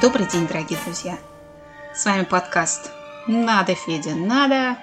Добрый день, дорогие друзья! С вами подкаст «Надо, Федя, надо!»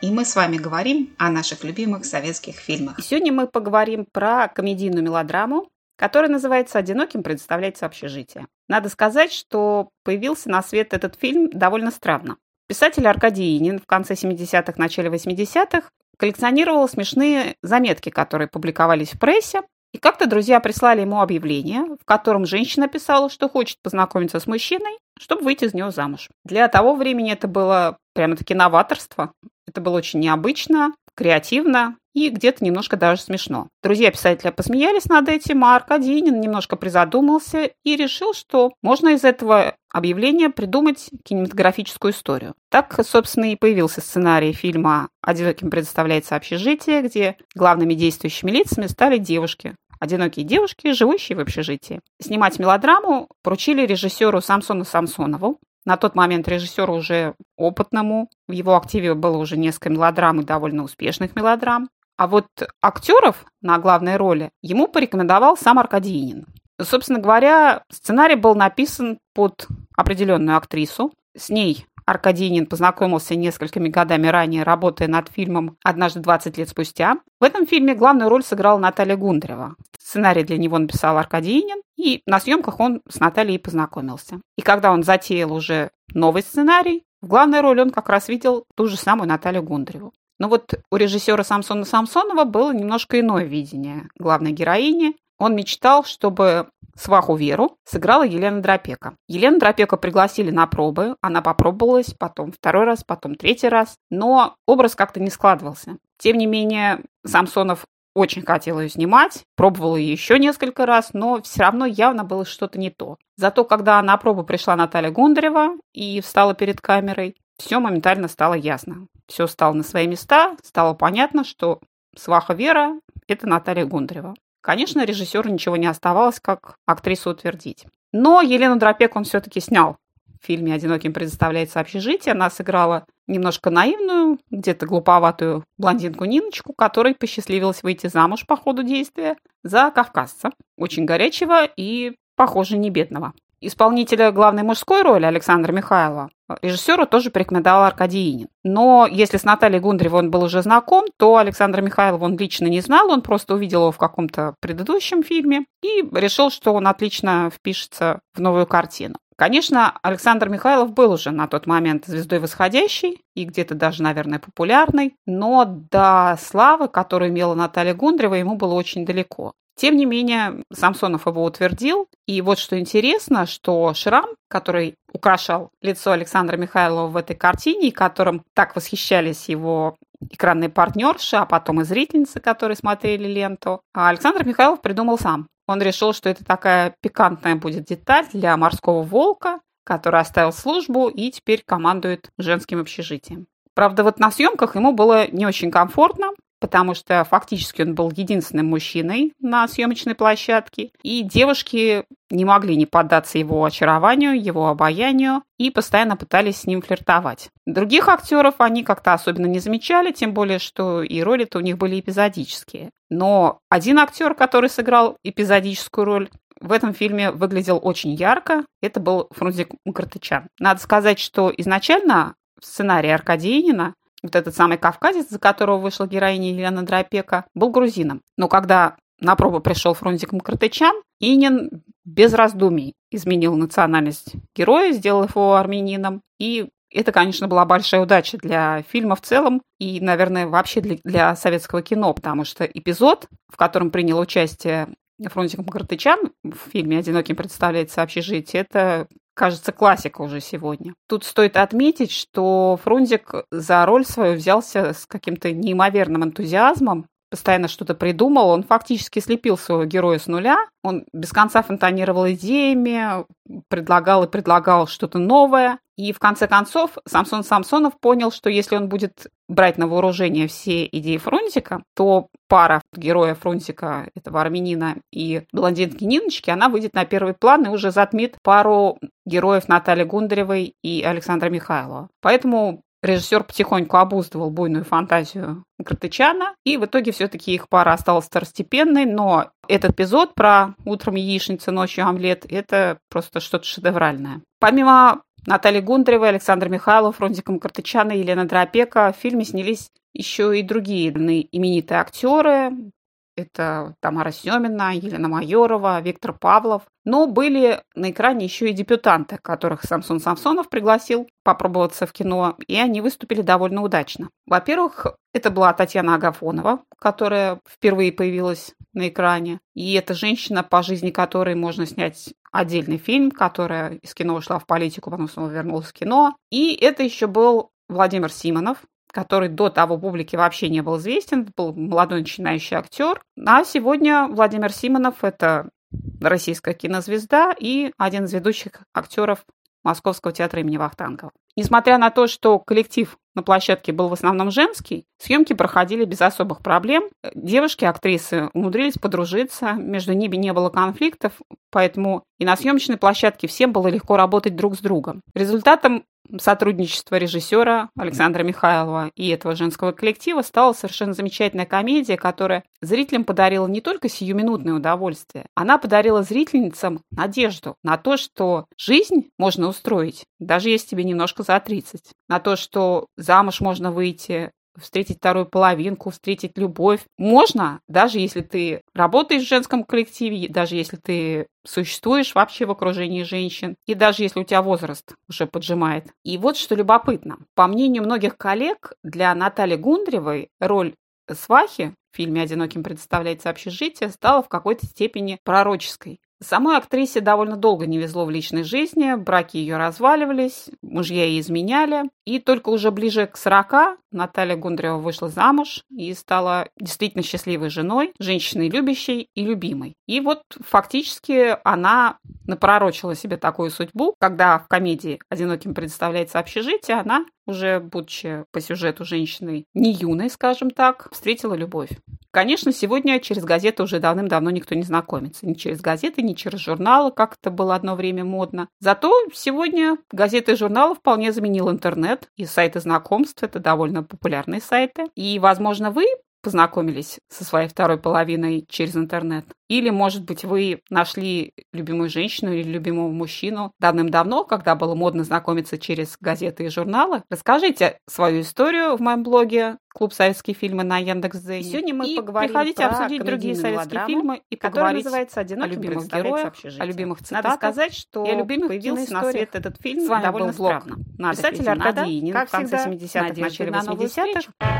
И мы с вами говорим о наших любимых советских фильмах. И сегодня мы поговорим про комедийную мелодраму, которая называется «Одиноким представляется общежитие». Надо сказать, что появился на свет этот фильм довольно странно. Писатель Аркадий Инин в конце 70-х, начале 80-х коллекционировал смешные заметки, которые публиковались в прессе, и как-то друзья прислали ему объявление, в котором женщина писала, что хочет познакомиться с мужчиной, чтобы выйти из него замуж. Для того времени это было прямо-таки новаторство. Это было очень необычно, креативно и где-то немножко даже смешно. Друзья писателя посмеялись над этим, а Аркадинин немножко призадумался и решил, что можно из этого объявления придумать кинематографическую историю. Так, собственно, и появился сценарий фильма «Одиноким предоставляется общежитие», где главными действующими лицами стали девушки, одинокие девушки, живущие в общежитии. Снимать мелодраму поручили режиссеру Самсону Самсонову. На тот момент режиссеру уже опытному. В его активе было уже несколько мелодрам и довольно успешных мелодрам. А вот актеров на главной роли ему порекомендовал сам Аркадий Собственно говоря, сценарий был написан под определенную актрису. С ней Аркадинин познакомился несколькими годами ранее, работая над фильмом «Однажды 20 лет спустя». В этом фильме главную роль сыграла Наталья Гундарева. Сценарий для него написал Аркадинин, и на съемках он с Натальей познакомился. И когда он затеял уже новый сценарий, в главной роли он как раз видел ту же самую Наталью Гундареву. Но вот у режиссера Самсона Самсонова было немножко иное видение главной героини. Он мечтал, чтобы сваху Веру сыграла Елена Дропека. Елену Дропека пригласили на пробы, она попробовалась, потом второй раз, потом третий раз, но образ как-то не складывался. Тем не менее, Самсонов очень хотел ее снимать, пробовал ее еще несколько раз, но все равно явно было что-то не то. Зато когда на пробу пришла Наталья Гундарева и встала перед камерой, все моментально стало ясно. Все стало на свои места, стало понятно, что сваха Вера – это Наталья Гундарева. Конечно, режиссеру ничего не оставалось, как актрису утвердить. Но Елену Дропек он все-таки снял. В фильме «Одиноким предоставляется общежитие» она сыграла немножко наивную, где-то глуповатую блондинку Ниночку, которой посчастливилось выйти замуж по ходу действия за кавказца, очень горячего и, похоже, не бедного. Исполнителя главной мужской роли Александра Михайлова режиссеру тоже порекомендовал Аркадий Инин. Но если с Натальей Гундаревой он был уже знаком, то Александра Михайлова он лично не знал, он просто увидел его в каком-то предыдущем фильме и решил, что он отлично впишется в новую картину. Конечно, Александр Михайлов был уже на тот момент звездой восходящей и где-то даже, наверное, популярной, но до славы, которую имела Наталья Гундарева, ему было очень далеко. Тем не менее, Самсонов его утвердил. И вот что интересно, что шрам, который украшал лицо Александра Михайлова в этой картине, которым так восхищались его экранные партнерши, а потом и зрительницы, которые смотрели ленту, а Александр Михайлов придумал сам. Он решил, что это такая пикантная будет деталь для морского волка, который оставил службу и теперь командует женским общежитием. Правда, вот на съемках ему было не очень комфортно, потому что фактически он был единственным мужчиной на съемочной площадке, и девушки не могли не поддаться его очарованию, его обаянию и постоянно пытались с ним флиртовать. Других актеров они как-то особенно не замечали, тем более, что и роли-то у них были эпизодические. Но один актер, который сыграл эпизодическую роль, в этом фильме выглядел очень ярко. Это был Фрунзик Мукартычан. Надо сказать, что изначально в сценарии Аркадия Инина вот этот самый кавказец, за которого вышла героиня Елена Дропека, был грузином. Но когда на пробу пришел Фрунзик Мкртычан, Инин без раздумий изменил национальность героя, сделал его армянином. И это, конечно, была большая удача для фильма в целом и, наверное, вообще для, для советского кино, потому что эпизод, в котором принял участие Фрунзик Мкртычан в фильме «Одиноким представляется общежитие», это кажется, классика уже сегодня. Тут стоит отметить, что Фрунзик за роль свою взялся с каким-то неимоверным энтузиазмом, постоянно что-то придумал, он фактически слепил своего героя с нуля, он без конца фонтанировал идеями, предлагал и предлагал что-то новое, и в конце концов Самсон Самсонов понял, что если он будет брать на вооружение все идеи Фрунзика, то пара героя Фрунзика, этого армянина и блондинки Ниночки, она выйдет на первый план и уже затмит пару героев Натальи Гундаревой и Александра Михайлова. Поэтому режиссер потихоньку обуздывал буйную фантазию Картычана, и в итоге все-таки их пара осталась второстепенной, но этот эпизод про утром яичница, ночью омлет – это просто что-то шедевральное. Помимо Натальи Гундаревой, Александра Михайлов, Фронзика Картычана Елена Дропека в фильме снялись еще и другие именитые актеры. Это Тамара Семина, Елена Майорова, Виктор Павлов. Но были на экране еще и дебютанты, которых Самсон Самсонов пригласил попробоваться в кино, и они выступили довольно удачно. Во-первых, это была Татьяна Агафонова, которая впервые появилась на экране. И это женщина, по жизни которой можно снять отдельный фильм, которая из кино ушла в политику, потом снова вернулась в кино. И это еще был Владимир Симонов, который до того публике вообще не был известен, был молодой начинающий актер. А сегодня Владимир Симонов – это российская кинозвезда и один из ведущих актеров Московского театра имени Вахтангова. Несмотря на то, что коллектив на площадке был в основном женский, съемки проходили без особых проблем. Девушки-актрисы умудрились подружиться, между ними не было конфликтов, поэтому и на съемочной площадке всем было легко работать друг с другом. Результатом сотрудничества режиссера Александра Михайлова и этого женского коллектива стала совершенно замечательная комедия, которая зрителям подарила не только сиюминутное удовольствие, она подарила зрительницам надежду на то, что жизнь можно устроить, даже если тебе немножко за 30, на то, что замуж можно выйти, встретить вторую половинку, встретить любовь. Можно, даже если ты работаешь в женском коллективе, даже если ты существуешь вообще в окружении женщин, и даже если у тебя возраст уже поджимает. И вот что любопытно. По мнению многих коллег, для Натальи Гундревой роль свахи в фильме «Одиноким представляется общежитие» стала в какой-то степени пророческой. Самой актрисе довольно долго не везло в личной жизни, браки ее разваливались, мужья ей изменяли. И только уже ближе к 40 Наталья Гундарева вышла замуж и стала действительно счастливой женой, женщиной любящей и любимой. И вот фактически она напророчила себе такую судьбу, когда в комедии «Одиноким представляется общежитие», она, уже будучи по сюжету женщиной не юной, скажем так, встретила любовь. Конечно, сегодня через газеты уже давным-давно никто не знакомится. Ни через газеты, ни через журналы, как это было одно время модно. Зато сегодня газеты и журналы вполне заменил интернет и сайты знакомств. Это довольно популярные сайты. И, возможно, вы познакомились со своей второй половиной через интернет. Или, может быть, вы нашли любимую женщину или любимого мужчину давным-давно, когда было модно знакомиться через газеты и журналы. Расскажите свою историю в моем блоге «Клуб советские фильмы» на Яндекс.Дзене. Сегодня мы и поговорим приходите про обсудить другие советские фильмы и поговорить называется о любимых героях, о любимых цитатах. Надо сказать, что и о любимых появился на свет этот фильм С вами довольно был блог странно. Надо Писатель. Аркадий Как в конце всегда, 70-х, надежды начале на новую 80-х встречу.